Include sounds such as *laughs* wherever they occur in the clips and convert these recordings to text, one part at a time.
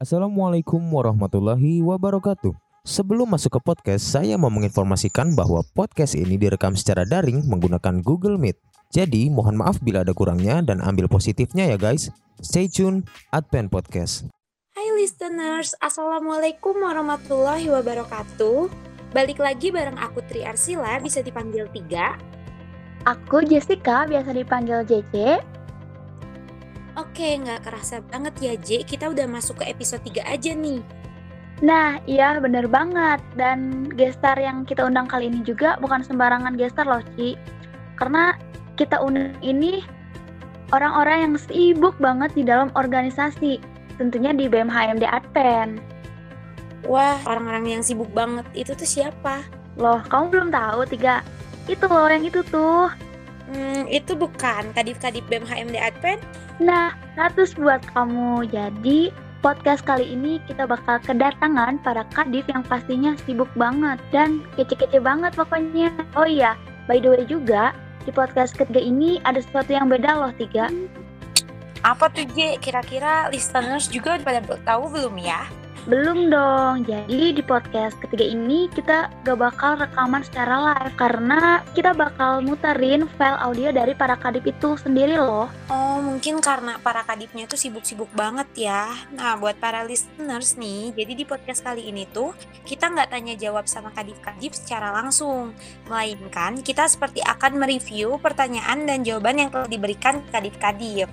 Assalamualaikum warahmatullahi wabarakatuh. Sebelum masuk ke podcast, saya mau menginformasikan bahwa podcast ini direkam secara daring menggunakan Google Meet. Jadi, mohon maaf bila ada kurangnya dan ambil positifnya ya guys. Stay tune, Advent Podcast. Hai listeners, Assalamualaikum warahmatullahi wabarakatuh. Balik lagi bareng aku Tri Arsila, bisa dipanggil Tiga. Aku Jessica, biasa dipanggil JC. Oke, nggak kerasa banget ya J, kita udah masuk ke episode 3 aja nih. Nah, iya bener banget. Dan gestar yang kita undang kali ini juga bukan sembarangan gestar loh, Ci. Karena kita undang ini orang-orang yang sibuk banget di dalam organisasi. Tentunya di BMHMD Advent. Wah, orang-orang yang sibuk banget itu tuh siapa? Loh, kamu belum tahu, Tiga? Itu loh, yang itu tuh. Hmm, itu bukan kadif-kadif BMHMD Advent? Nah, 100 buat kamu. Jadi, podcast kali ini kita bakal kedatangan para kadif yang pastinya sibuk banget dan kece-kece banget pokoknya. Oh iya, by the way juga, di podcast ketiga ini ada sesuatu yang beda loh, Tiga. Apa tuh J? Kira-kira listeners juga pada tahu belum ya? Belum dong. Jadi di podcast ketiga ini kita gak bakal rekaman secara live karena kita bakal muterin file audio dari para kadip itu sendiri loh. Oh, mungkin karena para kadipnya tuh sibuk-sibuk banget ya. Nah, buat para listeners nih, jadi di podcast kali ini tuh kita nggak tanya jawab sama kadip-kadip secara langsung, melainkan kita seperti akan mereview pertanyaan dan jawaban yang telah diberikan kadip-kadip.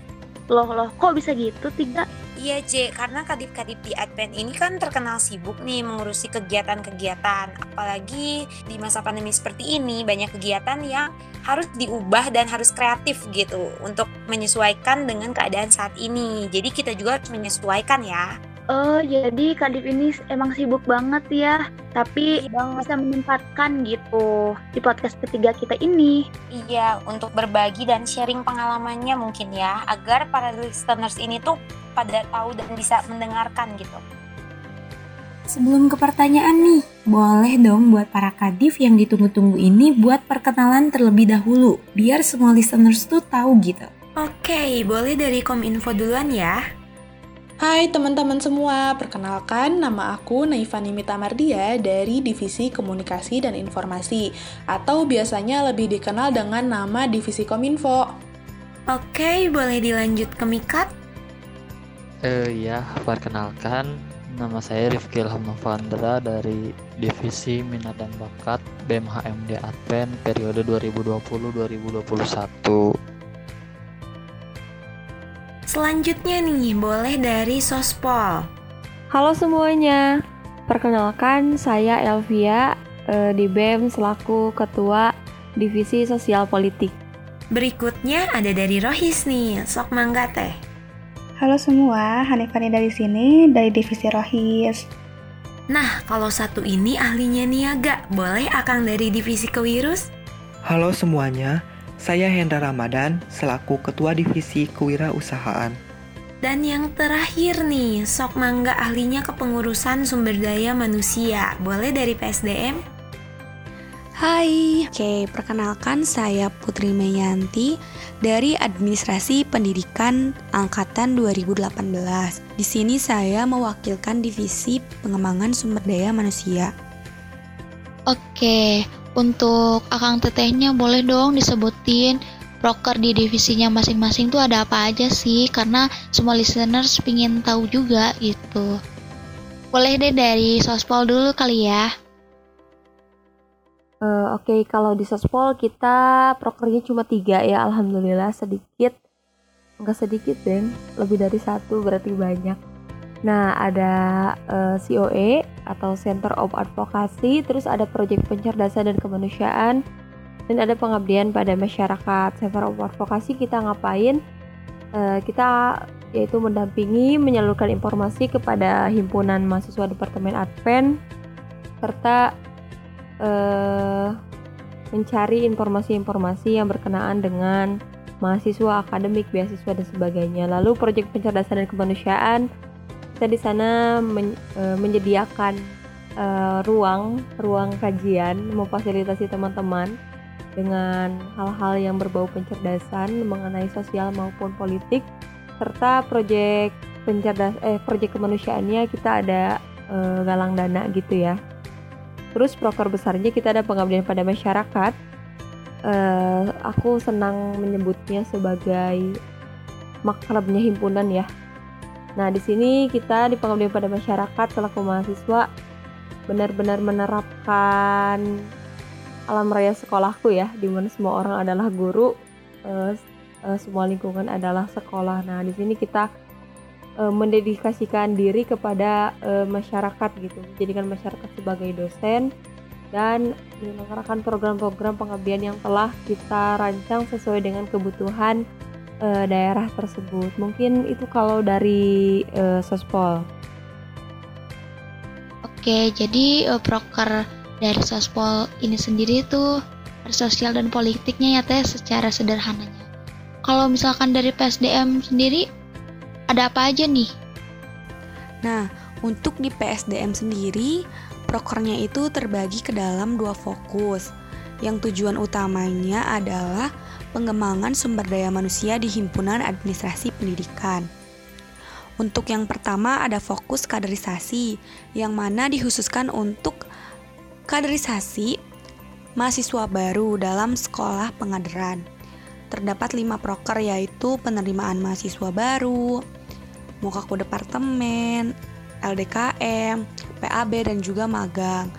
Loh, loh, kok bisa gitu, Tiga? Iya J, karena kadip-kadip di Advent ini kan terkenal sibuk nih mengurusi kegiatan-kegiatan. Apalagi di masa pandemi seperti ini, banyak kegiatan yang harus diubah dan harus kreatif gitu untuk menyesuaikan dengan keadaan saat ini. Jadi kita juga harus menyesuaikan ya. Oh, jadi Kadip ini emang sibuk banget ya, tapi bisa menempatkan gitu di podcast ketiga kita ini. Iya, untuk berbagi dan sharing pengalamannya mungkin ya, agar para listeners ini tuh pada tahu dan bisa mendengarkan gitu. Sebelum ke pertanyaan nih, boleh dong buat para kadif yang ditunggu-tunggu ini buat perkenalan terlebih dahulu, biar semua listeners tuh tahu gitu. Oke, boleh dari Kominfo duluan ya. Hai teman-teman semua, perkenalkan nama aku Naifani Mitamardia dari Divisi Komunikasi dan Informasi atau biasanya lebih dikenal dengan nama Divisi Kominfo. Oke, boleh dilanjut ke Mikat? Eh ya, perkenalkan nama saya Rifki Ilham dari Divisi Minat dan Bakat BMHMD Advent periode 2020-2021. Selanjutnya nih, boleh dari Sospol. Halo semuanya, perkenalkan saya Elvia eh, di BEM selaku Ketua Divisi Sosial Politik. Berikutnya ada dari Rohis nih, sok mangga teh. Halo semua, Hanifani dari sini, dari Divisi Rohis. Nah, kalau satu ini ahlinya niaga, boleh Akang dari Divisi Kewirus? Halo semuanya, saya Hendra Ramadan selaku Ketua Divisi Kewirausahaan. Dan yang terakhir nih, sok mangga ahlinya kepengurusan sumber daya manusia. Boleh dari PSDM? Hai, oke perkenalkan saya Putri Meyanti dari Administrasi Pendidikan Angkatan 2018. Di sini saya mewakilkan Divisi Pengembangan Sumber Daya Manusia. Oke, untuk akang tetehnya boleh dong disebutin broker di divisinya masing-masing tuh ada apa aja sih? Karena semua listeners pingin tahu juga gitu. Boleh deh dari sospol dulu kali ya. Uh, oke okay, kalau di sospol kita prokernya cuma tiga ya alhamdulillah. Sedikit nggak sedikit deh lebih dari satu berarti banyak Nah, ada uh, eh, COE atau Center of Advocacy, terus ada proyek pencerdasan dan kemanusiaan, dan ada pengabdian pada masyarakat. Center of Advocacy kita ngapain? Uh, kita yaitu mendampingi, menyalurkan informasi kepada himpunan mahasiswa Departemen Advent, serta uh, mencari informasi-informasi yang berkenaan dengan mahasiswa, akademik, beasiswa, dan sebagainya. Lalu proyek pencerdasan dan kemanusiaan kita di sana men, e, menyediakan e, ruang ruang kajian memfasilitasi teman-teman dengan hal-hal yang berbau pencerdasan mengenai sosial maupun politik serta proyek pencerdas eh proyek kemanusiaannya kita ada uh, galang dana gitu ya. Terus proker besarnya kita ada pengabdian pada masyarakat. Uh, aku senang menyebutnya sebagai makrabnya himpunan ya. Nah, di sini kita di pengabdian pada masyarakat selaku mahasiswa benar-benar menerapkan alam raya sekolahku ya, di mana semua orang adalah guru, uh, uh, semua lingkungan adalah sekolah. Nah, di sini kita uh, mendedikasikan diri kepada masyarakat gitu, menjadikan masyarakat sebagai dosen dan menyelenggarakan program-program pengabdian yang telah kita rancang sesuai dengan kebutuhan uh, daerah tersebut. Mungkin itu kalau dari uh, Sospol. Oke, jadi uh, proker dari sospol ini sendiri itu sosial dan politiknya ya teh secara sederhananya. Kalau misalkan dari PSDM sendiri ada apa aja nih? Nah, untuk di PSDM sendiri, prokernya itu terbagi ke dalam dua fokus. Yang tujuan utamanya adalah pengembangan sumber daya manusia di himpunan administrasi pendidikan. Untuk yang pertama ada fokus kaderisasi, yang mana dikhususkan untuk Kaderisasi mahasiswa baru dalam sekolah pengaderan. Terdapat lima proker yaitu penerimaan mahasiswa baru, muka kode departemen, LDKM, PAB dan juga magang.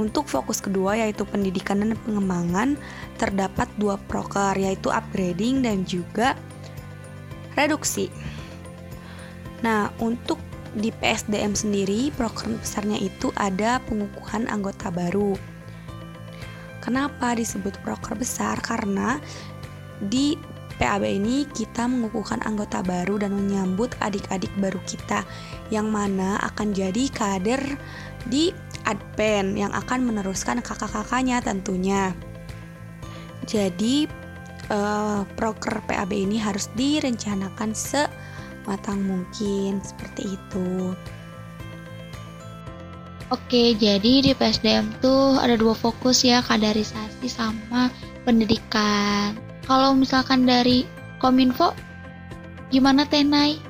Untuk fokus kedua yaitu pendidikan dan pengembangan terdapat dua proker yaitu upgrading dan juga reduksi. Nah, untuk di PSDM sendiri program besarnya itu ada pengukuhan anggota baru. Kenapa disebut proker besar? Karena di PAB ini kita mengukuhkan anggota baru dan menyambut adik-adik baru kita yang mana akan jadi kader di Adpen yang akan meneruskan kakak-kakaknya tentunya. Jadi uh, proker PAB ini harus direncanakan se matang mungkin seperti itu. Oke, jadi di PSDM tuh ada dua fokus ya, kaderisasi sama pendidikan. Kalau misalkan dari Kominfo, gimana Tenai?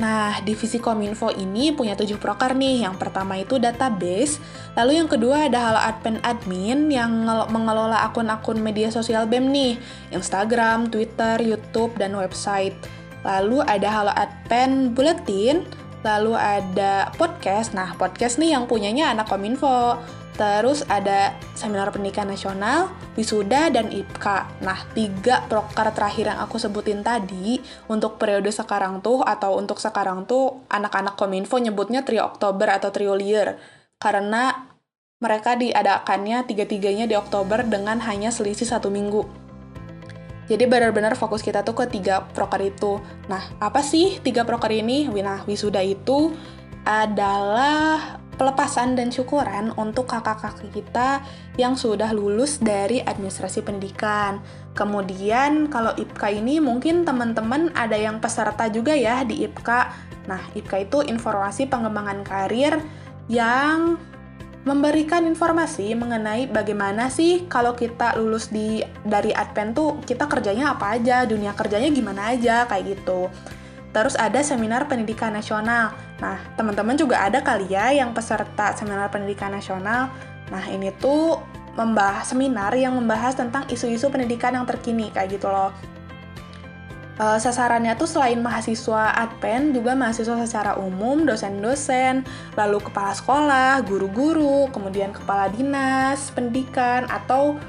Nah, divisi Kominfo ini punya tujuh proker nih. Yang pertama itu database, lalu yang kedua ada halo admin admin yang mengelola akun-akun media sosial BEM nih, Instagram, Twitter, YouTube, dan website. Lalu ada Halo Adpen Bulletin, lalu ada podcast. Nah, podcast nih yang punyanya anak Kominfo. Terus ada seminar pendidikan nasional, wisuda, dan IPK. Nah, tiga proker terakhir yang aku sebutin tadi, untuk periode sekarang tuh, atau untuk sekarang tuh, anak-anak Kominfo nyebutnya Trio Oktober atau Trio Lier. Karena mereka diadakannya tiga-tiganya di Oktober dengan hanya selisih satu minggu. Jadi benar-benar fokus kita tuh ke tiga proker itu. Nah, apa sih tiga proker ini? Nah, wisuda itu adalah pelepasan dan syukuran untuk kakak-kakak kita yang sudah lulus dari administrasi pendidikan. Kemudian kalau IPK ini mungkin teman-teman ada yang peserta juga ya di IPK. Nah, IPK itu informasi pengembangan karir yang memberikan informasi mengenai bagaimana sih kalau kita lulus di dari Adpen tuh kita kerjanya apa aja, dunia kerjanya gimana aja kayak gitu. Terus ada seminar pendidikan nasional. Nah, teman-teman juga ada kali ya yang peserta seminar pendidikan nasional. Nah, ini tuh membahas seminar yang membahas tentang isu-isu pendidikan yang terkini kayak gitu loh uh, sasarannya tuh selain mahasiswa adpen juga mahasiswa secara umum, dosen-dosen, lalu kepala sekolah, guru-guru, kemudian kepala dinas, pendidikan atau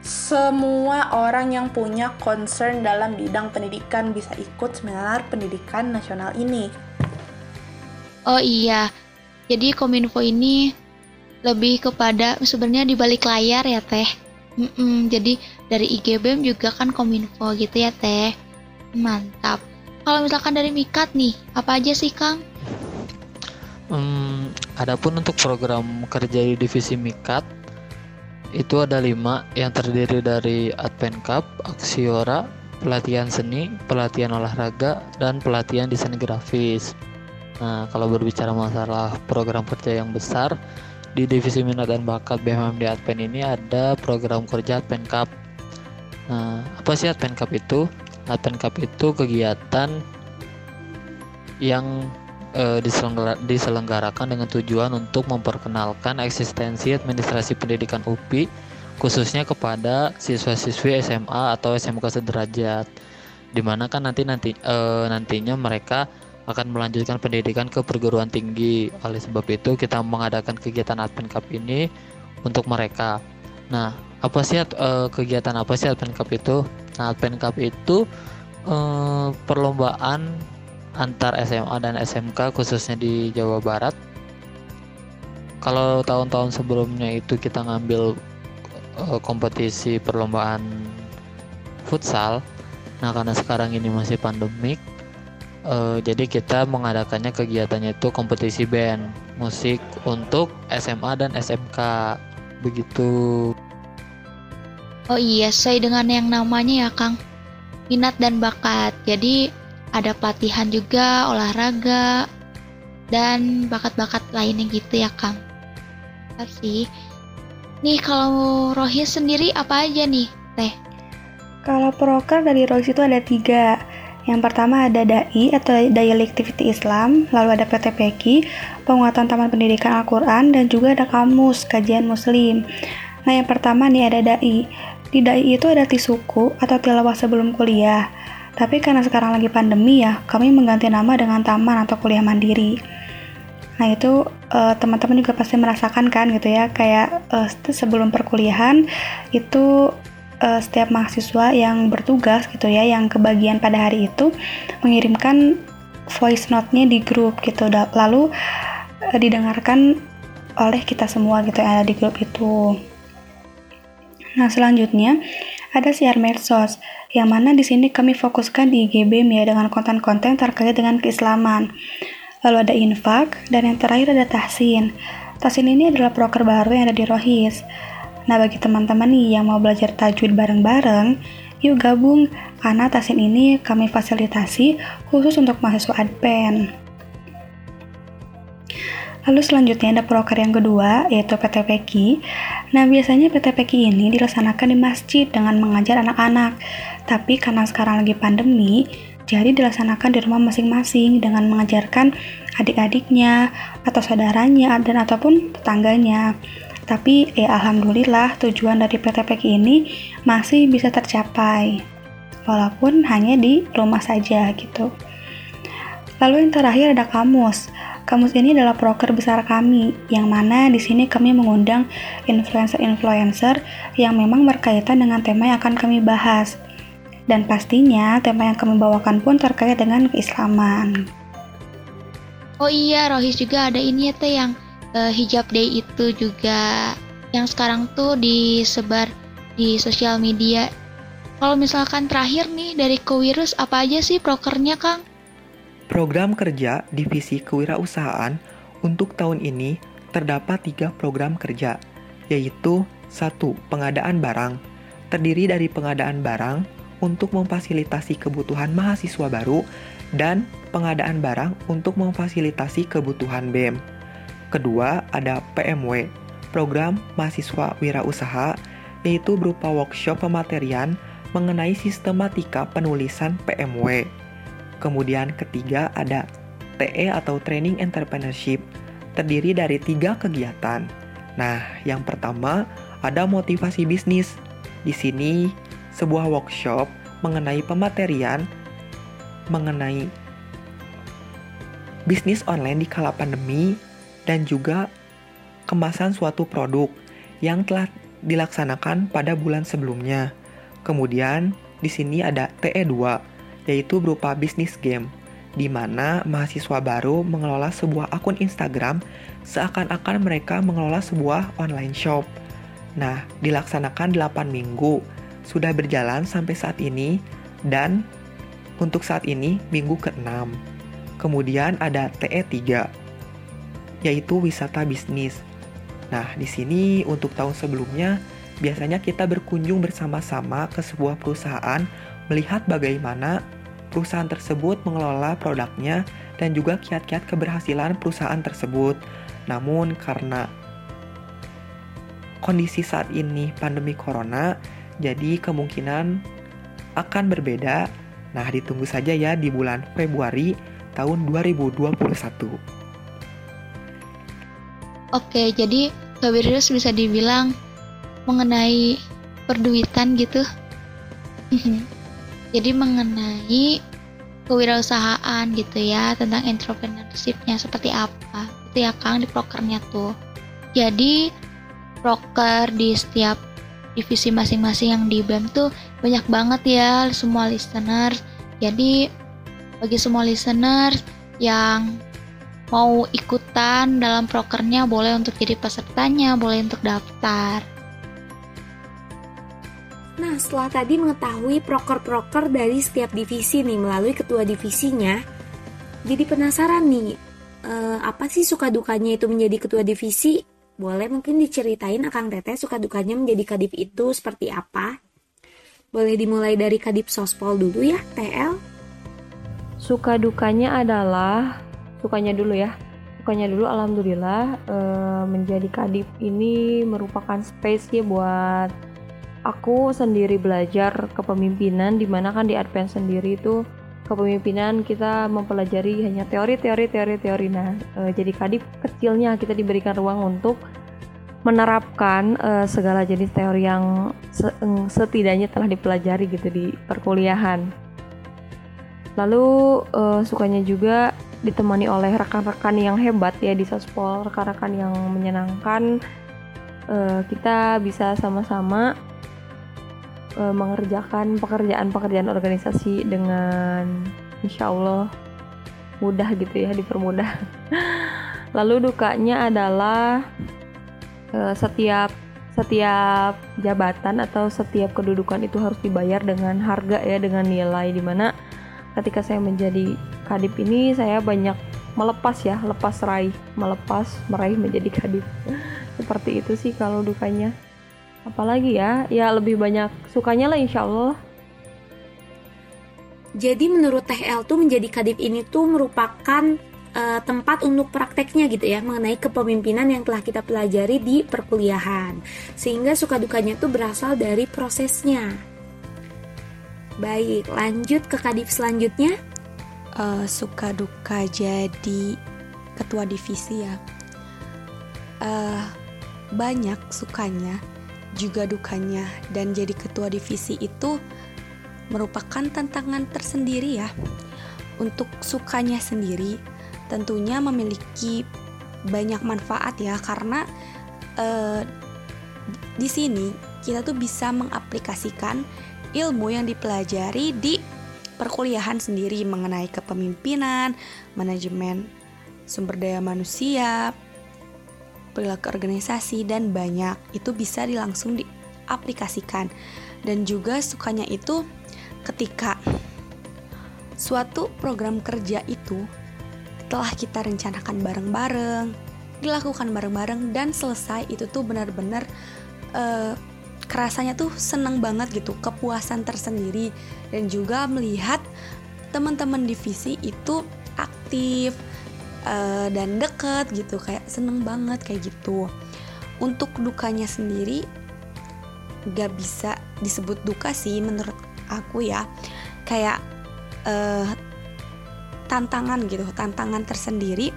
semua orang yang punya concern dalam bidang pendidikan bisa ikut seminar pendidikan nasional ini. Oh iya, jadi Kominfo ini lebih kepada sebenarnya di balik layar ya teh. Mm -mm, jadi dari IGBM juga kan Kominfo gitu ya teh. Mantap. Kalau misalkan dari Mikat nih, apa aja sih Kang? Hmm, adapun untuk program kerja di divisi Mikat itu ada lima yang terdiri dari Advent Cup, Aksiora, pelatihan seni, pelatihan olahraga, dan pelatihan desain grafis. Nah, kalau berbicara masalah program kerja yang besar, di divisi minat dan bakat BMMD Advent ini ada program kerja Advent Cup. Nah, apa sih Advent Cup itu? Advent Cup itu kegiatan yang e, diselenggarakan dengan tujuan untuk memperkenalkan eksistensi administrasi pendidikan UPI khususnya kepada siswa-siswi SMA atau SMK sederajat di mana kan nanti nanti e, nantinya mereka akan melanjutkan pendidikan ke perguruan tinggi. Oleh sebab itu kita mengadakan kegiatan Advent Cup ini untuk mereka. Nah apa sih e, kegiatan apa sih Advent Cup itu? Nah Advent Cup itu e, perlombaan antar SMA dan SMK khususnya di Jawa Barat. Kalau tahun-tahun sebelumnya itu kita ngambil uh, kompetisi perlombaan futsal. Nah karena sekarang ini masih pandemik uh, jadi kita mengadakannya kegiatannya itu kompetisi band musik untuk SMA dan SMK begitu. Oh iya sesuai dengan yang namanya ya Kang. Minat dan bakat. Jadi ada pelatihan juga olahraga dan bakat-bakat lainnya gitu ya Kang. Sih. Nih kalau Rohis sendiri apa aja nih Teh? Kalau proker dari Rohis itu ada tiga yang pertama ada DAI atau Daily Activity Islam, lalu ada PTPQ, penguatan Taman Pendidikan Al-Quran, dan juga ada Kamus, Kajian Muslim. Nah yang pertama nih ada DAI. Di DAI itu ada tisuku atau tilawah sebelum kuliah. Tapi karena sekarang lagi pandemi ya, kami mengganti nama dengan taman atau kuliah mandiri. Nah itu uh, teman-teman juga pasti merasakan kan gitu ya, kayak uh, sebelum perkuliahan itu uh, setiap mahasiswa yang bertugas gitu ya, yang kebagian pada hari itu mengirimkan voice note-nya di grup gitu, lalu uh, didengarkan oleh kita semua gitu yang ada di grup itu. Nah selanjutnya ada siar medsos, yang mana di sini kami fokuskan di IGB ya dengan konten-konten terkait dengan keislaman. Lalu ada infak, dan yang terakhir ada tahsin. Tahsin ini adalah proker baru yang ada di Rohis. Nah bagi teman-teman nih yang mau belajar tajwid bareng-bareng, yuk gabung karena tahsin ini kami fasilitasi khusus untuk mahasiswa Adpen. Lalu selanjutnya ada proker yang kedua, yaitu PTPQ. Nah, biasanya PTPQ ini dilaksanakan di masjid dengan mengajar anak-anak. Tapi karena sekarang lagi pandemi, jadi dilaksanakan di rumah masing-masing dengan mengajarkan adik-adiknya, atau saudaranya, dan ataupun tetangganya. Tapi, eh, alhamdulillah tujuan dari PTPQ ini masih bisa tercapai. Walaupun hanya di rumah saja gitu. Lalu yang terakhir ada kamus. Kamus ini adalah broker besar kami, yang mana di sini kami mengundang influencer-influencer yang memang berkaitan dengan tema yang akan kami bahas. Dan pastinya tema yang kami bawakan pun terkait dengan keislaman. Oh iya, Rohis juga ada ini ya teh yang uh, hijab day itu juga yang sekarang tuh disebar di sosial media. Kalau misalkan terakhir nih dari Kowirus apa aja sih prokernya Kang? Program kerja Divisi Kewirausahaan untuk tahun ini terdapat tiga program kerja, yaitu satu Pengadaan barang, terdiri dari pengadaan barang untuk memfasilitasi kebutuhan mahasiswa baru dan pengadaan barang untuk memfasilitasi kebutuhan BEM. Kedua, ada PMW, program mahasiswa wirausaha, yaitu berupa workshop pematerian mengenai sistematika penulisan PMW. Kemudian ketiga ada TE atau Training Entrepreneurship, terdiri dari tiga kegiatan. Nah, yang pertama ada motivasi bisnis. Di sini sebuah workshop mengenai pematerian mengenai bisnis online di kala pandemi dan juga kemasan suatu produk yang telah dilaksanakan pada bulan sebelumnya. Kemudian di sini ada TE2 yaitu berupa bisnis game, di mana mahasiswa baru mengelola sebuah akun Instagram seakan-akan mereka mengelola sebuah online shop. Nah, dilaksanakan 8 minggu, sudah berjalan sampai saat ini, dan untuk saat ini minggu ke-6. Kemudian ada TE3, yaitu wisata bisnis. Nah, di sini untuk tahun sebelumnya, biasanya kita berkunjung bersama-sama ke sebuah perusahaan melihat bagaimana perusahaan tersebut mengelola produknya dan juga kiat-kiat keberhasilan perusahaan tersebut. Namun karena kondisi saat ini pandemi corona, jadi kemungkinan akan berbeda. Nah, ditunggu saja ya di bulan Februari tahun 2021. Oke, jadi Kabirius bisa dibilang mengenai perduitan gitu. jadi mengenai kewirausahaan gitu ya tentang entrepreneurshipnya seperti apa. Itu ya Kang di prokernya tuh. Jadi proker di setiap divisi masing-masing yang di BEM tuh banyak banget ya semua listener jadi bagi semua listener yang mau ikutan dalam prokernya boleh untuk jadi pesertanya boleh untuk daftar Nah, setelah tadi mengetahui proker-proker dari setiap divisi nih melalui ketua divisinya, jadi penasaran nih, eh, apa sih suka dukanya itu menjadi ketua divisi? Boleh mungkin diceritain Akang Teteh suka dukanya menjadi kadip itu seperti apa? Boleh dimulai dari kadip sospol dulu ya, TL? Suka dukanya adalah sukanya dulu ya. Sukanya dulu alhamdulillah eh, menjadi kadip ini merupakan space ya buat aku sendiri belajar kepemimpinan di mana kan di Advent sendiri itu kepemimpinan kita mempelajari hanya teori teori teori teori nah e, jadi kadip kecilnya kita diberikan ruang untuk menerapkan e, segala jenis teori yang se setidaknya telah dipelajari gitu di perkuliahan lalu e, sukanya juga ditemani oleh rekan-rekan yang hebat ya di sospol rekan-rekan yang menyenangkan e, kita bisa sama-sama e, mengerjakan pekerjaan-pekerjaan organisasi dengan insya Allah mudah gitu ya dipermudah. *laughs* Lalu dukanya adalah e, setiap setiap jabatan atau setiap kedudukan itu harus dibayar dengan harga ya dengan nilai di mana ketika saya menjadi kadip ini saya banyak melepas ya lepas raih melepas meraih menjadi *laughs* kadip seperti itu sih kalau dukanya. Apalagi ya ya lebih banyak sukanya lah insya Allah. Jadi menurut TL tuh menjadi kadip ini tuh merupakan uh, tempat untuk prakteknya gitu ya mengenai kepemimpinan yang telah kita pelajari di perkuliahan. Sehingga suka dukanya tuh berasal dari prosesnya baik lanjut ke kadip selanjutnya uh, suka duka jadi ketua divisi ya uh, banyak sukanya juga dukanya dan jadi ketua divisi itu merupakan tantangan tersendiri ya. Untuk sukanya sendiri tentunya memiliki banyak manfaat ya karena eh, di sini kita tuh bisa mengaplikasikan ilmu yang dipelajari di perkuliahan sendiri mengenai kepemimpinan, manajemen sumber daya manusia, perilaku organisasi dan banyak. Itu bisa dilangsung diaplikasikan. Dan juga sukanya itu ketika suatu program kerja itu telah kita rencanakan bareng-bareng dilakukan bareng-bareng dan selesai itu tuh benar-benar uh, kerasanya tuh seneng banget gitu kepuasan tersendiri. Dan juga melihat teman-teman divisi itu aktif uh, dan deket gitu kayak seneng banget kayak gitu. Untuk dukanya sendiri gak bisa disebut duka sih menurut aku ya. Kayak uh, tantangan gitu tantangan tersendiri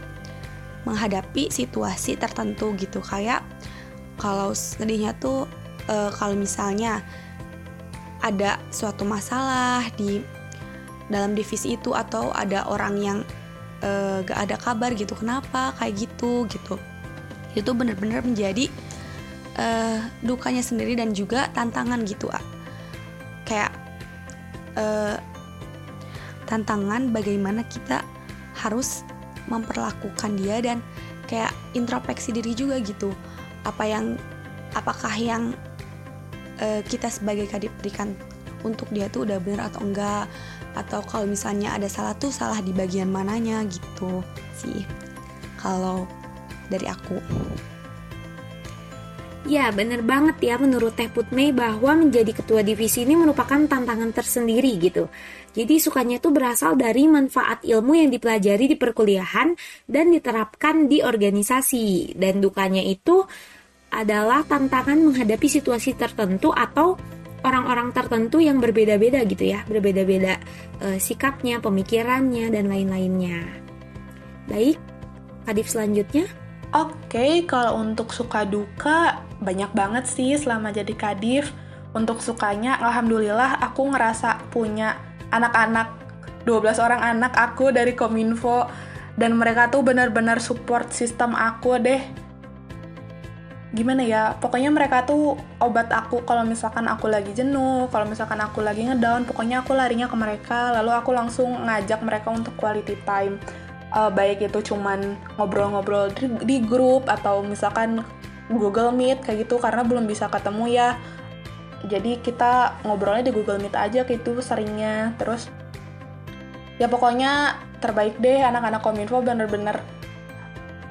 menghadapi situasi tertentu gitu. Kayak kalau sedihnya tuh uh, kalau misalnya ada suatu masalah di dalam divisi itu atau ada orang yang uh, gak ada kabar gitu kenapa kayak gitu gitu. Itu bener-bener menjadi uh, dukanya sendiri dan juga tantangan gitu ah kayak uh, tantangan bagaimana kita harus memperlakukan dia dan kayak introspeksi diri juga gitu. Apa yang apakah yang uh, kita sebagai kadip berikan untuk dia tuh udah bener atau enggak atau kalau misalnya ada salah tuh salah di bagian mananya gitu sih kalau dari aku Ya, bener banget ya menurut Teh Putmei bahwa menjadi ketua divisi ini merupakan tantangan tersendiri gitu. Jadi sukanya itu berasal dari manfaat ilmu yang dipelajari di perkuliahan dan diterapkan di organisasi. Dan dukanya itu adalah tantangan menghadapi situasi tertentu atau orang-orang tertentu yang berbeda-beda gitu ya, berbeda-beda uh, sikapnya, pemikirannya dan lain-lainnya. Baik, Kadif selanjutnya. Oke, kalau untuk suka duka banyak banget sih selama jadi kadif. Untuk sukanya, alhamdulillah aku ngerasa punya anak-anak 12 orang anak aku dari Kominfo dan mereka tuh benar-benar support sistem aku deh. Gimana ya? Pokoknya mereka tuh obat aku kalau misalkan aku lagi jenuh, kalau misalkan aku lagi ngedown, pokoknya aku larinya ke mereka, lalu aku langsung ngajak mereka untuk quality time uh, baik itu cuman ngobrol-ngobrol di, di grup atau misalkan Google Meet kayak gitu karena belum bisa ketemu ya jadi kita ngobrolnya di Google Meet aja gitu seringnya terus ya pokoknya terbaik deh anak-anak kominfo bener-bener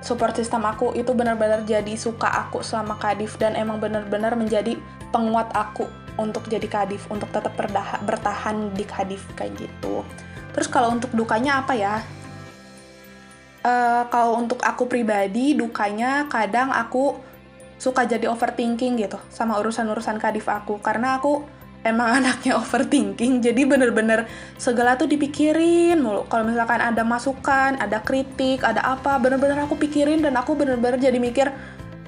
support system aku itu bener-bener jadi suka aku selama kadif dan emang bener-bener menjadi penguat aku untuk jadi kadif untuk tetap bertahan di kadif kayak gitu. Terus kalau untuk dukanya apa ya? Uh, kalau untuk aku pribadi dukanya kadang aku suka jadi overthinking gitu sama urusan-urusan kadif aku. Karena aku emang anaknya overthinking jadi bener-bener segala tuh dipikirin mulu. Kalau misalkan ada masukan ada kritik ada apa bener-bener aku pikirin dan aku bener-bener jadi mikir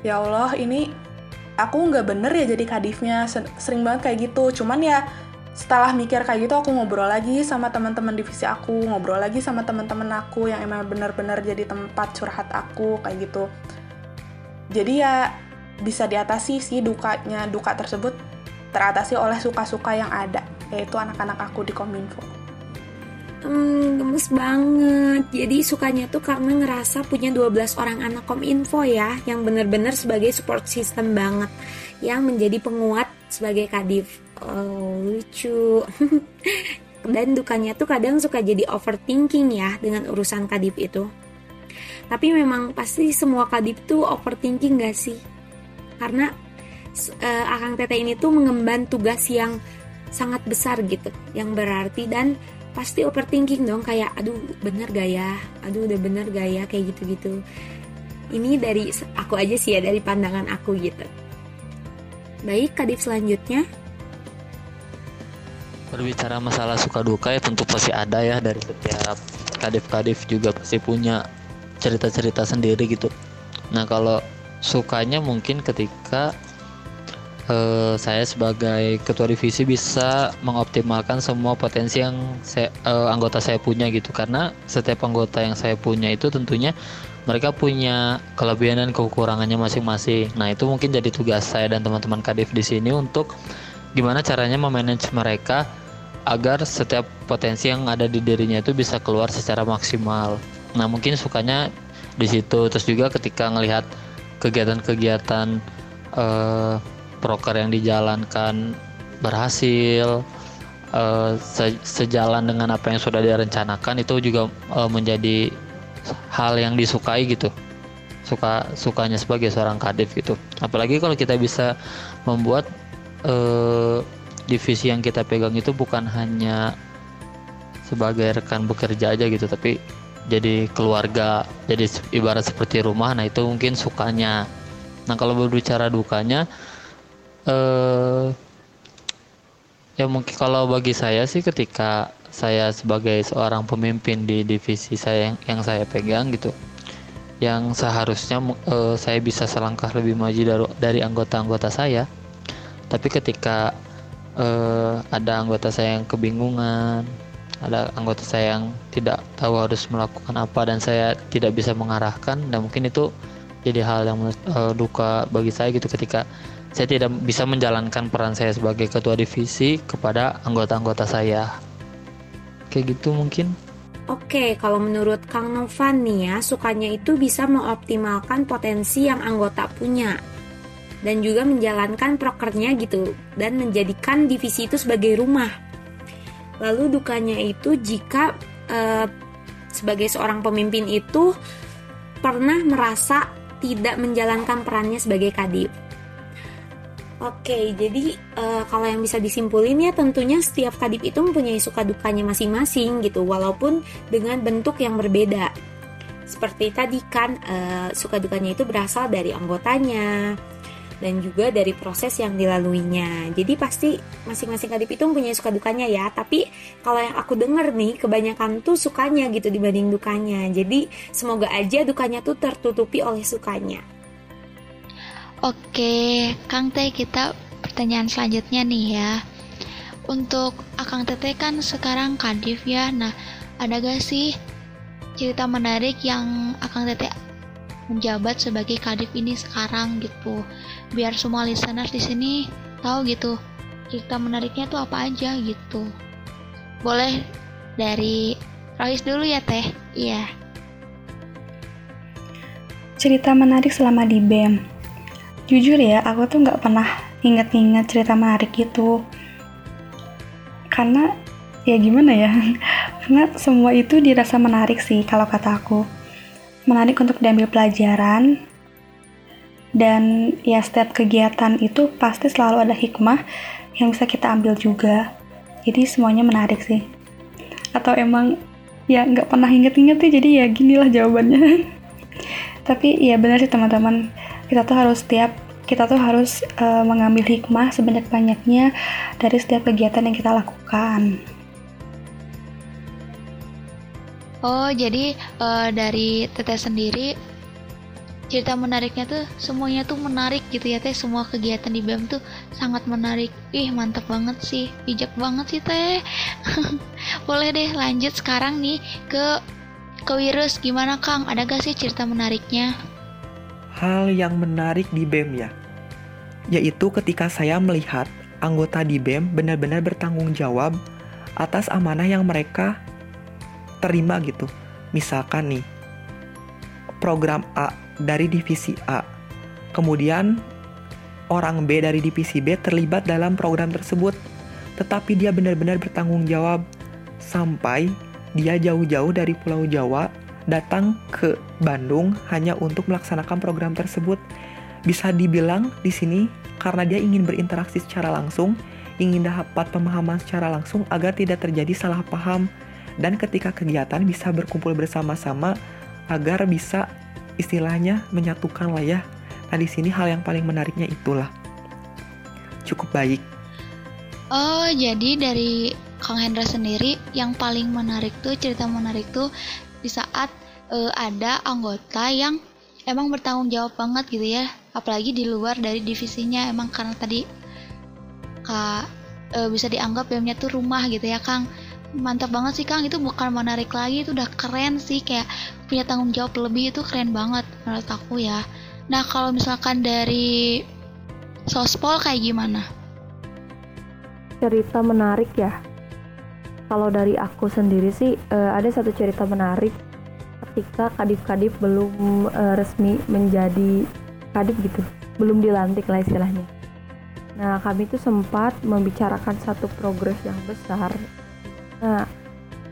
ya Allah ini aku nggak bener ya jadi kadifnya. Sering banget kayak gitu. Cuman ya setelah mikir kayak gitu aku ngobrol lagi sama teman-teman divisi aku ngobrol lagi sama teman-teman aku yang emang benar-benar jadi tempat curhat aku kayak gitu. Jadi ya bisa diatasi sih dukanya duka tersebut teratasi oleh suka-suka yang ada yaitu anak-anak aku di kominfo. Hmm, gemes banget. Jadi sukanya tuh karena ngerasa punya 12 orang anak kominfo ya, yang bener-bener sebagai support system banget, yang menjadi penguat sebagai kadif. Oh, lucu. *laughs* Dan dukanya tuh kadang suka jadi overthinking ya dengan urusan kadip itu. Tapi memang pasti semua kadip tuh overthinking gak sih? Karena uh, Akang Tete ini tuh mengemban tugas yang sangat besar gitu yang berarti dan pasti overthinking dong kayak aduh bener gak ya? Aduh udah bener gak ya? Kayak gitu-gitu. Ini dari aku aja sih ya dari pandangan aku gitu. Baik kadip selanjutnya. Berbicara masalah suka duka ya tentu pasti ada ya dari setiap kadif-kadif juga pasti punya cerita-cerita sendiri gitu. Nah kalau sukanya mungkin ketika uh, saya sebagai ketua divisi bisa mengoptimalkan semua potensi yang saya, uh, anggota saya punya gitu karena setiap anggota yang saya punya itu tentunya mereka punya kelebihan dan kekurangannya masing-masing. Nah itu mungkin jadi tugas saya dan teman-teman kadif di sini untuk gimana caranya memanage mereka agar setiap potensi yang ada di dirinya itu bisa keluar secara maksimal. Nah, mungkin sukanya di situ. Terus juga ketika ngelihat kegiatan-kegiatan uh, proker yang dijalankan berhasil uh, se sejalan dengan apa yang sudah direncanakan itu juga uh, menjadi hal yang disukai gitu. Suka sukanya sebagai seorang kadif gitu. Apalagi kalau kita bisa membuat uh, divisi yang kita pegang itu bukan hanya sebagai rekan bekerja aja gitu tapi jadi keluarga jadi ibarat seperti rumah nah itu mungkin sukanya. Nah kalau berbicara dukanya eh ya mungkin kalau bagi saya sih ketika saya sebagai seorang pemimpin di divisi saya yang, yang saya pegang gitu yang seharusnya uh, saya bisa selangkah lebih maju dari dari anggota-anggota saya. Tapi ketika uh, ada anggota saya yang kebingungan ada anggota saya yang tidak tahu harus melakukan apa dan saya tidak bisa mengarahkan dan mungkin itu jadi hal yang uh, duka bagi saya gitu ketika saya tidak bisa menjalankan peran saya sebagai ketua divisi kepada anggota-anggota saya kayak gitu mungkin Oke, kalau menurut Kang Novan nih ya, sukanya itu bisa mengoptimalkan potensi yang anggota punya dan juga menjalankan prokernya gitu dan menjadikan divisi itu sebagai rumah. Lalu dukanya itu jika uh, sebagai seorang pemimpin itu pernah merasa tidak menjalankan perannya sebagai kadip. Oke, jadi uh, kalau yang bisa disimpulin ya tentunya setiap kadip itu mempunyai suka dukanya masing-masing gitu, walaupun dengan bentuk yang berbeda. Seperti tadi kan uh, suka dukanya itu berasal dari anggotanya, dan juga dari proses yang dilaluinya. Jadi pasti masing-masing kadip itu punya suka dukanya ya. Tapi kalau yang aku denger nih, kebanyakan tuh sukanya gitu dibanding dukanya. Jadi semoga aja dukanya tuh tertutupi oleh sukanya. Oke, Kang Teh kita pertanyaan selanjutnya nih ya. Untuk Akang Teteh kan sekarang kadif ya. Nah, ada gak sih cerita menarik yang Akang Teteh menjabat sebagai kadif ini sekarang gitu? Biar semua listeners di sini tahu gitu cerita menariknya tuh apa aja gitu. Boleh dari Rohis dulu ya teh? Iya. Cerita menarik selama di BEM jujur ya aku tuh nggak pernah inget-inget cerita menarik itu. Karena ya gimana ya? *laughs* Karena semua itu dirasa menarik sih kalau kata aku. Menarik untuk diambil pelajaran. Dan ya setiap kegiatan itu pasti selalu ada hikmah yang bisa kita ambil juga. Jadi semuanya menarik sih. Atau emang ya nggak pernah inget-inget ya jadi ya ginilah jawabannya. *laughs* Tapi ya benar sih teman-teman kita tuh harus setiap kita tuh harus uh, mengambil hikmah sebanyak-banyaknya dari setiap kegiatan yang kita lakukan. Oh, jadi uh, dari Teteh sendiri cerita menariknya tuh semuanya tuh menarik gitu ya Teh. Semua kegiatan di BEM tuh sangat menarik. Ih, mantap banget sih. Bijak banget sih Teh. *laughs* Boleh deh lanjut sekarang nih ke ke virus gimana Kang? Ada gak sih cerita menariknya? Hal yang menarik di BEM ya, yaitu ketika saya melihat anggota di BEM benar-benar bertanggung jawab atas amanah yang mereka terima gitu. Misalkan nih, program A dari divisi A, kemudian orang B dari divisi B terlibat dalam program tersebut, tetapi dia benar-benar bertanggung jawab sampai dia jauh-jauh dari Pulau Jawa datang ke Bandung hanya untuk melaksanakan program tersebut. Bisa dibilang di sini karena dia ingin berinteraksi secara langsung, ingin dapat pemahaman secara langsung agar tidak terjadi salah paham dan ketika kegiatan bisa berkumpul bersama-sama agar bisa istilahnya menyatukan lah ya. Nah di sini hal yang paling menariknya itulah cukup baik. Oh jadi dari Kang Hendra sendiri yang paling menarik tuh cerita menarik tuh di saat uh, ada anggota yang emang bertanggung jawab banget gitu ya. Apalagi di luar dari divisinya emang karena tadi kak uh, bisa dianggap BEM-nya tuh rumah gitu ya Kang. Mantap banget sih Kang. Itu bukan menarik lagi itu udah keren sih kayak punya tanggung jawab lebih itu keren banget menurut aku ya. Nah kalau misalkan dari sospol kayak gimana? Cerita menarik ya. Kalau dari aku sendiri sih uh, ada satu cerita menarik ketika kadif-kadif belum uh, resmi menjadi kadif gitu belum dilantik lah istilahnya. Nah kami itu sempat membicarakan satu progres yang besar. Nah,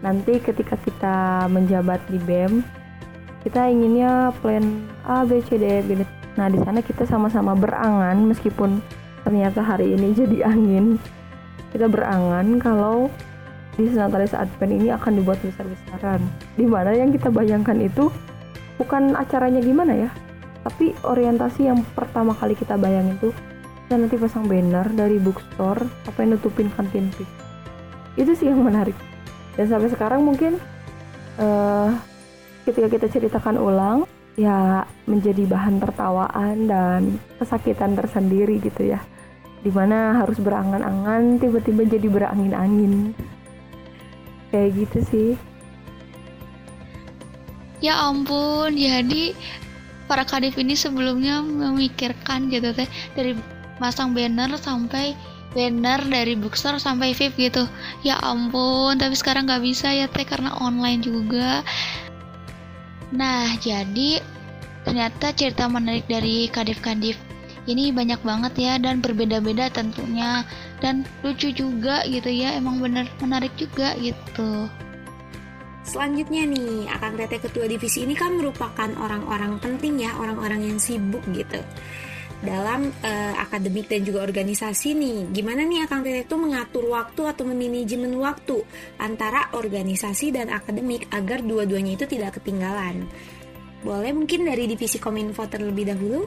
nanti ketika kita menjabat di BEM, kita inginnya plan A, B, C, D, E, F, Nah, di sana kita sama-sama berangan meskipun ternyata hari ini *laughs* jadi angin. Kita berangan kalau di Senatalis Advent ini akan dibuat besar-besaran. Di mana yang kita bayangkan itu bukan acaranya gimana ya, tapi orientasi yang pertama kali kita bayangin tuh kita nanti pasang banner dari bookstore apa yang nutupin kantin fix itu sih yang menarik. Dan sampai sekarang mungkin uh, ketika kita ceritakan ulang ya menjadi bahan tertawaan dan kesakitan tersendiri gitu ya. Di mana harus berangan-angan tiba-tiba jadi berangin-angin kayak gitu sih. Ya ampun jadi para kadif ini sebelumnya memikirkan gitu teh dari masang banner sampai banner dari bookstore sampai VIP gitu. Ya ampun tapi sekarang nggak bisa ya teh karena online juga. Nah jadi ternyata cerita menarik dari kadif-kadif ini banyak banget ya dan berbeda-beda tentunya dan lucu juga gitu ya emang bener menarik juga gitu Selanjutnya nih, akan Teteh Ketua Divisi ini kan merupakan orang-orang penting ya, orang-orang yang sibuk gitu dalam uh, akademik dan juga organisasi nih. Gimana nih Akang Teteh itu mengatur waktu atau memanajemen waktu antara organisasi dan akademik agar dua-duanya itu tidak ketinggalan. Boleh mungkin dari divisi Kominfo terlebih dahulu?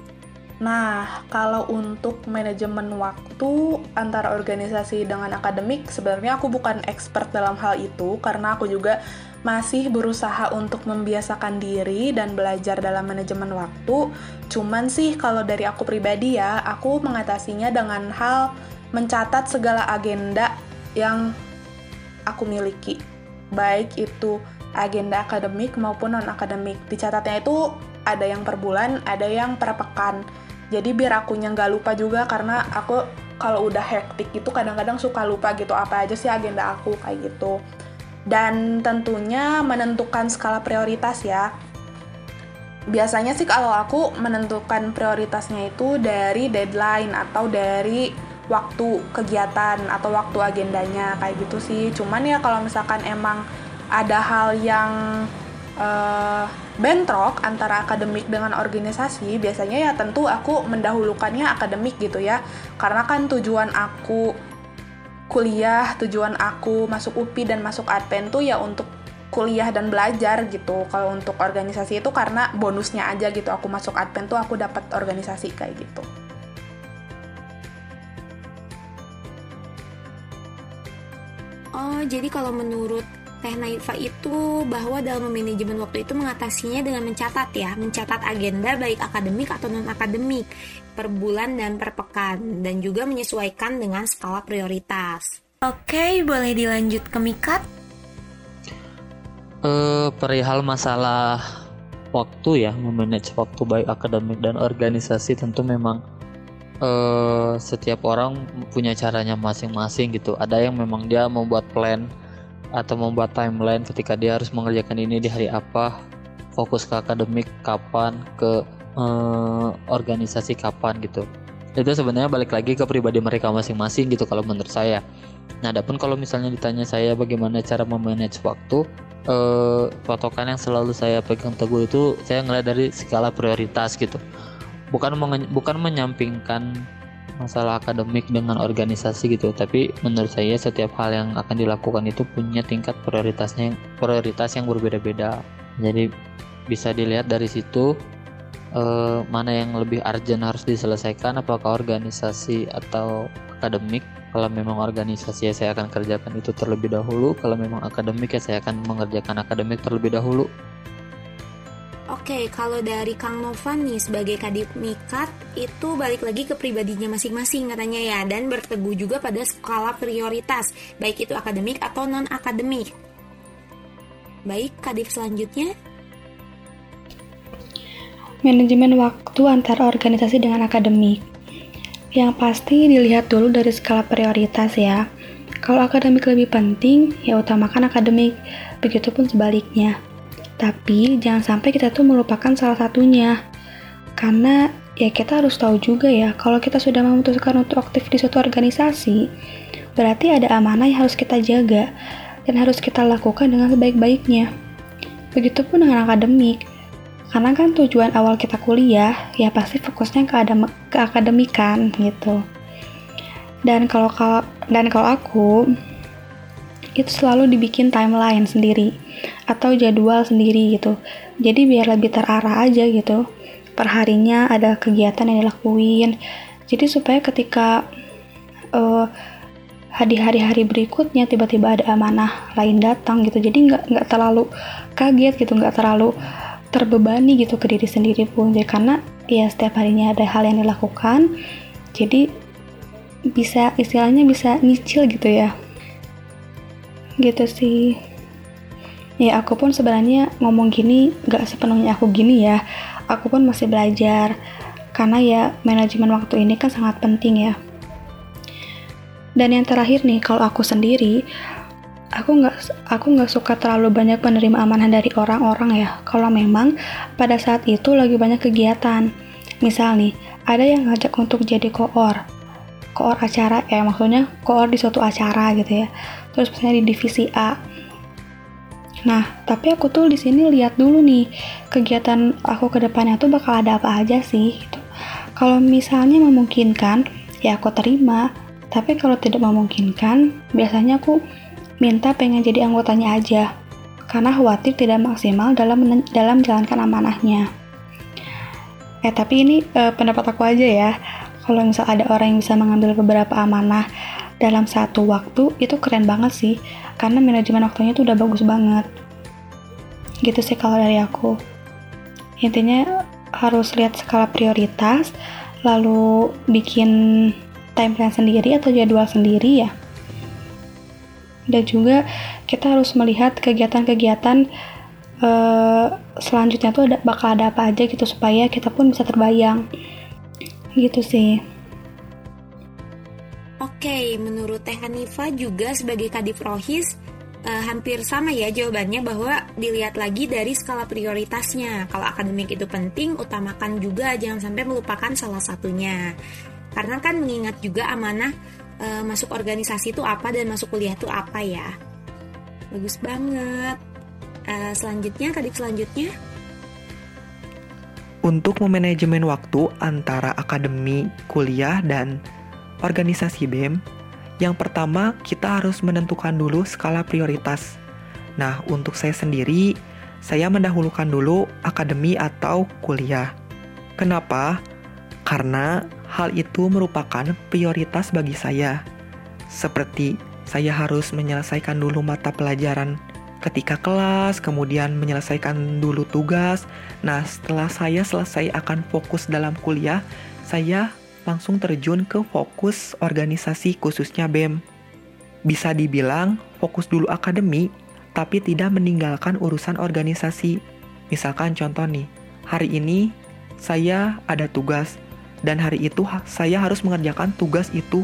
Nah, kalau untuk manajemen waktu antara organisasi dengan akademik, sebenarnya aku bukan expert dalam hal itu karena aku juga masih berusaha untuk membiasakan diri dan belajar dalam manajemen waktu. Cuman sih kalau dari aku pribadi ya, aku mengatasinya dengan hal mencatat segala agenda yang aku miliki. Baik itu agenda akademik maupun non-akademik. Dicatatnya itu ada yang per bulan, ada yang per pekan jadi biar akunya nggak lupa juga karena aku kalau udah hektik itu kadang-kadang suka lupa gitu apa aja sih agenda aku kayak gitu. Dan tentunya menentukan skala prioritas ya. Biasanya sih kalau aku menentukan prioritasnya itu dari deadline atau dari waktu kegiatan atau waktu agendanya kayak gitu sih. Cuman ya kalau misalkan emang ada hal yang uh, bentrok antara akademik dengan organisasi, biasanya ya tentu aku mendahulukannya akademik gitu ya. Karena kan tujuan aku kuliah, tujuan aku masuk UPI dan masuk Adpen tuh ya untuk kuliah dan belajar gitu. Kalau untuk organisasi itu karena bonusnya aja gitu. Aku masuk Adpen tuh aku dapat organisasi kayak gitu. Oh, jadi kalau menurut Teh Naifa itu bahwa dalam manajemen waktu itu mengatasinya dengan mencatat ya, mencatat agenda baik akademik atau non akademik per bulan dan per pekan dan juga menyesuaikan dengan skala prioritas. Oke, boleh dilanjut ke Mikat? Uh, perihal masalah waktu ya, memanage waktu baik akademik dan organisasi tentu memang uh, setiap orang punya caranya masing-masing gitu. Ada yang memang dia membuat plan atau membuat timeline ketika dia harus mengerjakan ini di hari apa fokus ke akademik kapan ke uh, organisasi kapan gitu. Itu sebenarnya balik lagi ke pribadi mereka masing-masing gitu kalau menurut saya. Nah adapun kalau misalnya ditanya saya bagaimana cara memanage waktu uh, patokan yang selalu saya pegang teguh itu saya ngeliat dari skala prioritas gitu. Bukan bukan menyampingkan masalah akademik dengan organisasi gitu. Tapi menurut saya setiap hal yang akan dilakukan itu punya tingkat prioritasnya prioritas yang berbeda-beda. Jadi bisa dilihat dari situ eh, mana yang lebih urgent harus diselesaikan apakah organisasi atau akademik. Kalau memang organisasi ya saya akan kerjakan itu terlebih dahulu kalau memang akademik ya saya akan mengerjakan akademik terlebih dahulu Oke, kalau dari Kang Novan nih sebagai kadip mikat itu balik lagi ke pribadinya masing-masing katanya ya dan berteguh juga pada skala prioritas baik itu akademik atau non akademik. Baik, kadip selanjutnya. Manajemen waktu antara organisasi dengan akademik. Yang pasti dilihat dulu dari skala prioritas ya. Kalau akademik lebih penting, ya utamakan akademik. Begitupun sebaliknya. Tapi jangan sampai kita tuh melupakan salah satunya. Karena ya kita harus tahu juga ya, kalau kita sudah memutuskan untuk aktif di suatu organisasi, berarti ada amanah yang harus kita jaga dan harus kita lakukan dengan sebaik-baiknya. Begitupun dengan akademik. Karena kan tujuan awal kita kuliah ya pasti fokusnya ke, adem ke akademikan gitu. Dan kalau dan kalau aku itu selalu dibikin timeline sendiri atau jadwal sendiri gitu. Jadi biar lebih terarah aja gitu. Perharinya ada kegiatan yang dilakuin. Jadi supaya ketika uh, di hari-hari berikutnya tiba-tiba ada amanah lain datang gitu. Jadi nggak nggak terlalu kaget gitu, nggak terlalu terbebani gitu ke diri sendiri pun. Jadi karena ya setiap harinya ada hal yang dilakukan. Jadi bisa istilahnya bisa nyicil gitu ya gitu sih. Ya aku pun sebenarnya ngomong gini gak sepenuhnya aku gini ya. Aku pun masih belajar. Karena ya manajemen waktu ini kan sangat penting ya. Dan yang terakhir nih kalau aku sendiri aku nggak aku nggak suka terlalu banyak menerima amanah dari orang-orang ya. Kalau memang pada saat itu lagi banyak kegiatan. Misal nih ada yang ngajak untuk jadi koor. Koor acara ya maksudnya koor di suatu acara gitu ya terus misalnya di divisi A Nah, tapi aku tuh di sini lihat dulu nih kegiatan aku ke depannya tuh bakal ada apa aja sih gitu. Kalau misalnya memungkinkan, ya aku terima. Tapi kalau tidak memungkinkan, biasanya aku minta pengen jadi anggotanya aja. Karena khawatir tidak maksimal dalam dalam menjalankan amanahnya. Eh tapi ini uh, pendapat aku aja ya. Kalau misal ada orang yang bisa mengambil beberapa amanah dalam satu waktu itu keren banget sih. Karena manajemen waktunya itu udah bagus banget. Gitu sih kalau dari aku. Intinya harus lihat skala prioritas, lalu bikin time plan sendiri atau jadwal sendiri ya. Dan juga kita harus melihat kegiatan-kegiatan uh, selanjutnya tuh ada bakal ada apa aja gitu supaya kita pun bisa terbayang gitu sih Oke, menurut Teh Hanifa juga sebagai Kadif Rohis uh, hampir sama ya jawabannya bahwa dilihat lagi dari skala prioritasnya. Kalau akademik itu penting, utamakan juga jangan sampai melupakan salah satunya. Karena kan mengingat juga amanah uh, masuk organisasi itu apa dan masuk kuliah itu apa ya. Bagus banget. Uh, selanjutnya, kadif selanjutnya. Untuk memanajemen waktu antara akademi, kuliah, dan organisasi BEM, yang pertama kita harus menentukan dulu skala prioritas. Nah, untuk saya sendiri, saya mendahulukan dulu akademi atau kuliah. Kenapa? Karena hal itu merupakan prioritas bagi saya. Seperti saya harus menyelesaikan dulu mata pelajaran ketika kelas, kemudian menyelesaikan dulu tugas. Nah, setelah saya selesai akan fokus dalam kuliah, saya langsung terjun ke fokus organisasi khususnya BEM. Bisa dibilang fokus dulu akademi, tapi tidak meninggalkan urusan organisasi. Misalkan contoh nih, hari ini saya ada tugas, dan hari itu saya harus mengerjakan tugas itu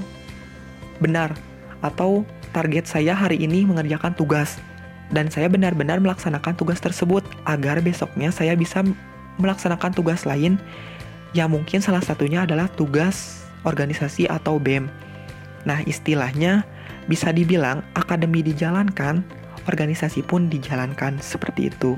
benar, atau target saya hari ini mengerjakan tugas dan saya benar-benar melaksanakan tugas tersebut agar besoknya saya bisa melaksanakan tugas lain yang mungkin salah satunya adalah tugas organisasi atau BEM. Nah, istilahnya bisa dibilang akademi dijalankan, organisasi pun dijalankan seperti itu.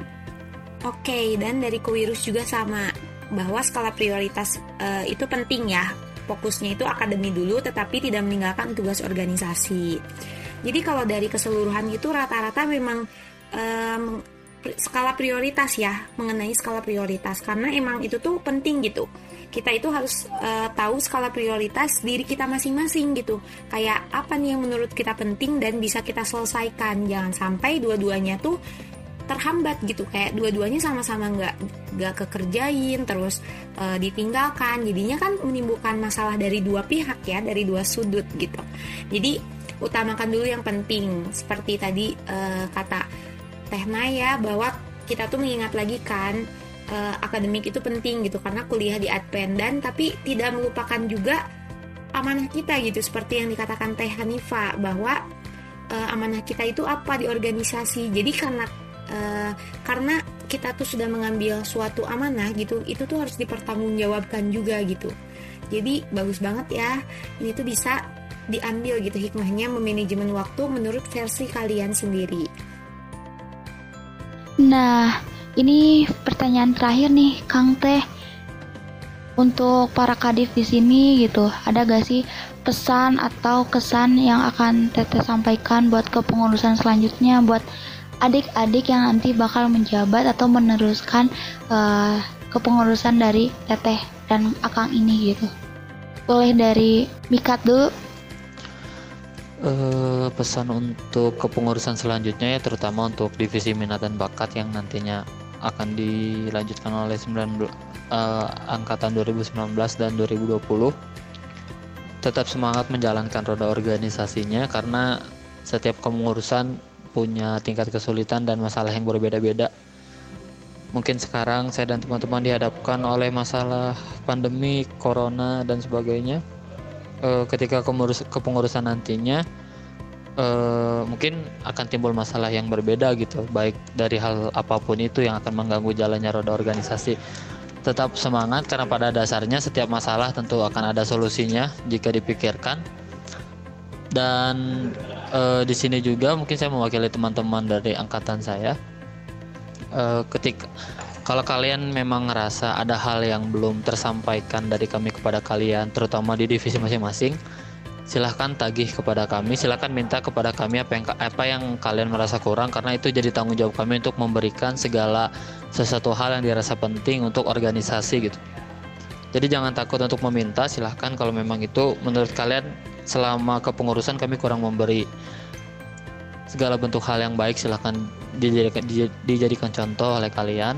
Oke, dan dari kewirus juga sama bahwa skala prioritas uh, itu penting ya. Fokusnya itu akademi dulu tetapi tidak meninggalkan tugas organisasi. Jadi kalau dari keseluruhan itu rata-rata memang um, skala prioritas ya mengenai skala prioritas. Karena emang itu tuh penting gitu. Kita itu harus uh, tahu skala prioritas diri kita masing-masing gitu. Kayak apa nih yang menurut kita penting dan bisa kita selesaikan. Jangan sampai dua-duanya tuh terhambat gitu. Kayak dua-duanya sama-sama nggak nggak kekerjain terus uh, ditinggalkan. Jadinya kan menimbulkan masalah dari dua pihak ya dari dua sudut gitu. Jadi utamakan dulu yang penting. Seperti tadi uh, kata Teh Maya bahwa kita tuh mengingat lagi kan uh, akademik itu penting gitu karena kuliah di Adpen dan tapi tidak melupakan juga amanah kita gitu seperti yang dikatakan Teh Hanifa bahwa uh, amanah kita itu apa di organisasi jadi karena uh, karena kita tuh sudah mengambil suatu amanah gitu itu tuh harus dipertanggungjawabkan juga gitu jadi bagus banget ya ini tuh bisa diambil gitu hikmahnya memanajemen waktu menurut versi kalian sendiri. Nah, ini pertanyaan terakhir nih, Kang Teh. Untuk para kadif di sini gitu, ada gak sih pesan atau kesan yang akan Teteh sampaikan buat kepengurusan selanjutnya buat adik-adik yang nanti bakal menjabat atau meneruskan uh, kepengurusan dari Teteh dan Akang ini gitu. Boleh dari Mikat dulu uh, pesan untuk kepengurusan selanjutnya ya terutama untuk divisi minat dan bakat yang nantinya akan dilanjutkan oleh 19 uh, eh, angkatan 2019 dan 2020 tetap semangat menjalankan roda organisasinya karena setiap kepengurusan punya tingkat kesulitan dan masalah yang berbeda-beda. Mungkin sekarang saya dan teman-teman dihadapkan oleh masalah pandemi, corona dan sebagainya uh, ketika kepengurusan nantinya uh, mungkin akan timbul masalah yang berbeda gitu. Baik dari hal apa pun itu yang akan mengganggu jalannya roda organisasi. Tetap semangat karena pada dasarnya setiap masalah tentu akan ada solusinya jika dipikirkan. Dan uh, di sini juga mungkin saya mewakili teman-teman dari angkatan saya. Uh, ketika kalau kalian memang ngerasa ada hal yang belum tersampaikan dari kami kepada kalian, terutama di divisi masing-masing, silahkan tagih kepada kami, silahkan minta kepada kami apa yang apa yang kalian merasa kurang karena itu jadi tanggung jawab kami untuk memberikan segala sesuatu hal yang dirasa penting untuk organisasi gitu. Jadi jangan takut untuk meminta, silahkan kalau memang itu menurut kalian selama kepengurusan kami kurang memberi segala bentuk hal yang baik silahkan dijadikan, dijadikan contoh oleh kalian.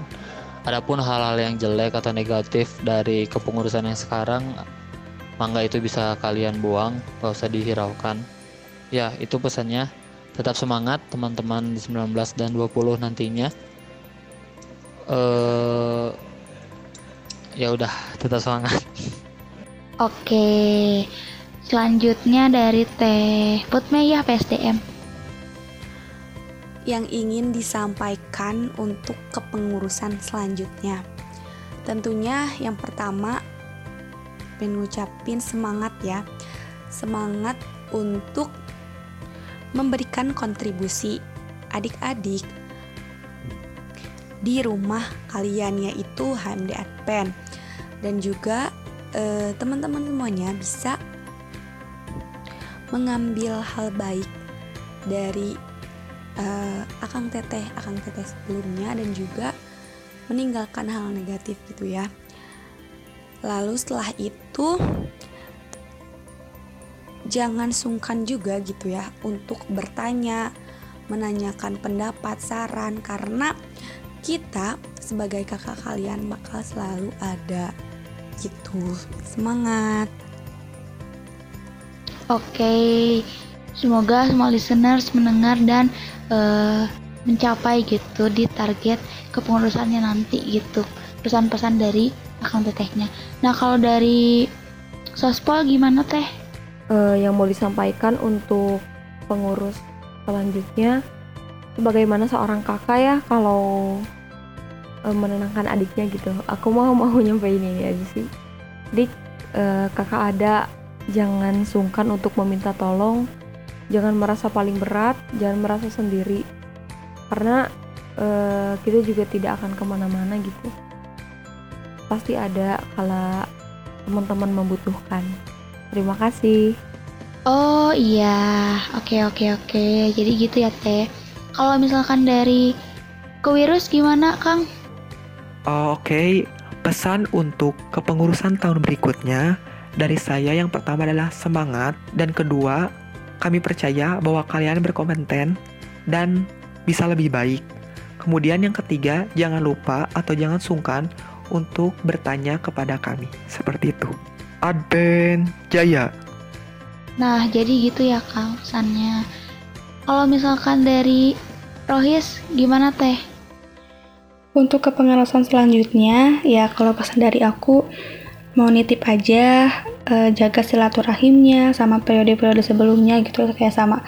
Adapun hal-hal yang jelek atau negatif dari kepengurusan yang sekarang, mangga itu bisa kalian buang, gak usah dihiraukan. Ya, itu pesannya. Tetap semangat teman-teman di 19 dan 20 nantinya. Eh ya udah, tetap semangat. Oke. Selanjutnya dari Teh Putme ya PSDM. Yang ingin disampaikan untuk kepengurusan selanjutnya. Tentunya yang pertama pengen ngucapin semangat ya. Semangat untuk memberikan kontribusi adik-adik di rumah kalian yaitu HMD Adpen dan juga eh, teman-teman semuanya bisa mengambil hal baik dari eh, akang teteh akang teteh sebelumnya dan juga meninggalkan hal negatif gitu ya lalu setelah itu jangan sungkan juga gitu ya untuk bertanya, menanyakan pendapat, saran karena kita sebagai kakak kalian bakal selalu ada gitu. Semangat. Oke. Semoga semua listeners mendengar dan uh, mencapai gitu di target kepengurusannya nanti gitu. Pesan-pesan dari akang tetehnya. Nah, kalau dari Sospol gimana teh? uh, yang mau disampaikan untuk pengurus selanjutnya bagaimana seorang kakak ya kalau uh, menenangkan adiknya gitu aku mau mau *laughs* nyampein ini aja sih dik uh, kakak ada jangan sungkan untuk meminta tolong jangan merasa paling berat jangan merasa sendiri karena uh, kita juga tidak akan ke mana-mana gitu pasti ada kalau teman-teman membutuhkan Terima kasih. Oh iya, oke oke oke. Jadi gitu ya Teh. Kalau misalkan dari Kewirus gimana Kang? Oh, oke, okay. pesan untuk kepengurusan tahun berikutnya dari saya yang pertama adalah semangat dan kedua kami percaya bahwa kalian berkompeten dan bisa lebih baik. Kemudian yang ketiga, jangan lupa atau jangan sungkan untuk bertanya kepada kami. Seperti itu. Advent Jaya. Nah, jadi gitu ya Kang pesannya. Kalau misalkan dari Rohis, gimana Teh? Untuk kepengarusan selanjutnya, ya kalau pesan dari aku, mau nitip aja, eh, jaga silaturahimnya sama periode-periode sebelumnya gitu, kayak sama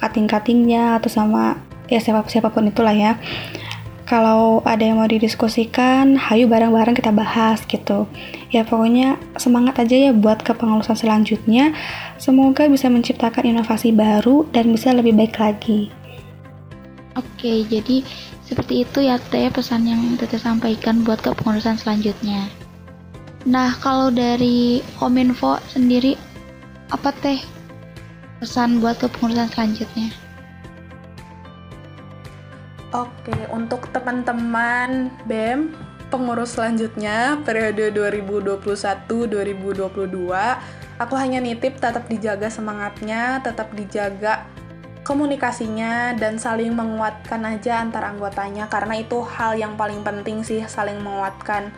kating-katingnya atau sama ya siapa siapa pun itulah ya kalau ada yang mau didiskusikan, hayu bareng-bareng kita bahas gitu. Ya pokoknya semangat aja ya buat kepengurusan selanjutnya. Semoga bisa menciptakan inovasi baru dan bisa lebih baik lagi. Oke, jadi seperti itu ya Teh pesan yang Tete sampaikan buat kepengurusan selanjutnya. Nah, kalau dari Kominfo sendiri apa Teh pesan buat kepengurusan selanjutnya? Oke, untuk teman-teman BEM, pengurus selanjutnya periode 2021-2022, aku hanya nitip tetap dijaga semangatnya, tetap dijaga komunikasinya dan saling menguatkan aja antar anggotanya karena itu hal yang paling penting sih saling menguatkan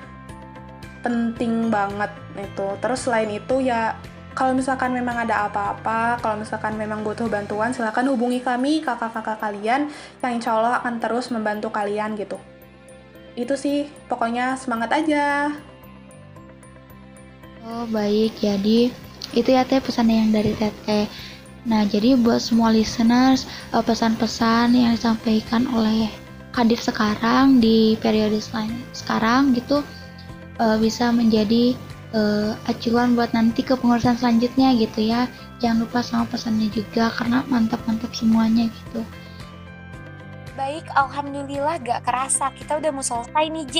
penting banget itu terus selain itu ya kalau misalkan memang ada apa-apa, kalau misalkan memang butuh bantuan, silahkan hubungi kami, kakak-kakak kalian, yang insya Allah akan terus membantu kalian gitu. Itu sih, pokoknya semangat aja. Oh baik, jadi itu ya teh pesan yang dari teteh. Nah jadi buat semua listeners, eh, pesan-pesan yang disampaikan oleh Kadif sekarang di periode sekarang gitu eh, bisa menjadi uh, acuan buat nanti ke pengurusan selanjutnya gitu ya. Jangan lupa sama pesannya juga karena mantap-mantap semuanya gitu. Baik alhamdulillah gak kerasa. Kita udah mau selesai nih J.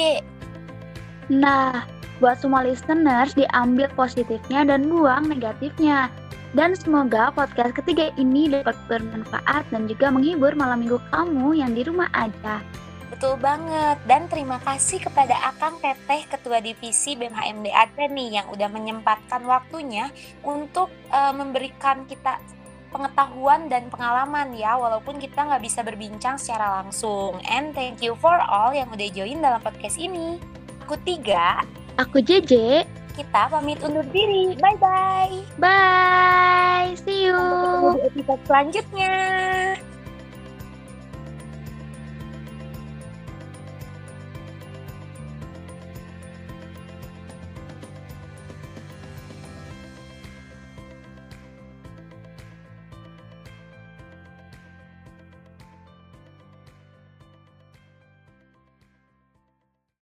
Nah buat semua listeners diambil positifnya dan buang negatifnya. Dan semoga podcast ketiga ini dapat bermanfaat dan juga menghibur malam minggu kamu yang di rumah aja. Betul banget. Dan terima kasih kepada Akang Teteh Ketua Divisi BMHMD Advent nih yang udah menyempatkan waktunya untuk uh, memberikan kita pengetahuan dan pengalaman ya walaupun kita nggak bisa berbincang secara langsung. And thank you for all yang udah join dalam podcast ini. Aku Tiga. Aku JJ. Kita pamit undur diri. Bye-bye. Bye. See you. Sampai ketemu di episode selanjutnya.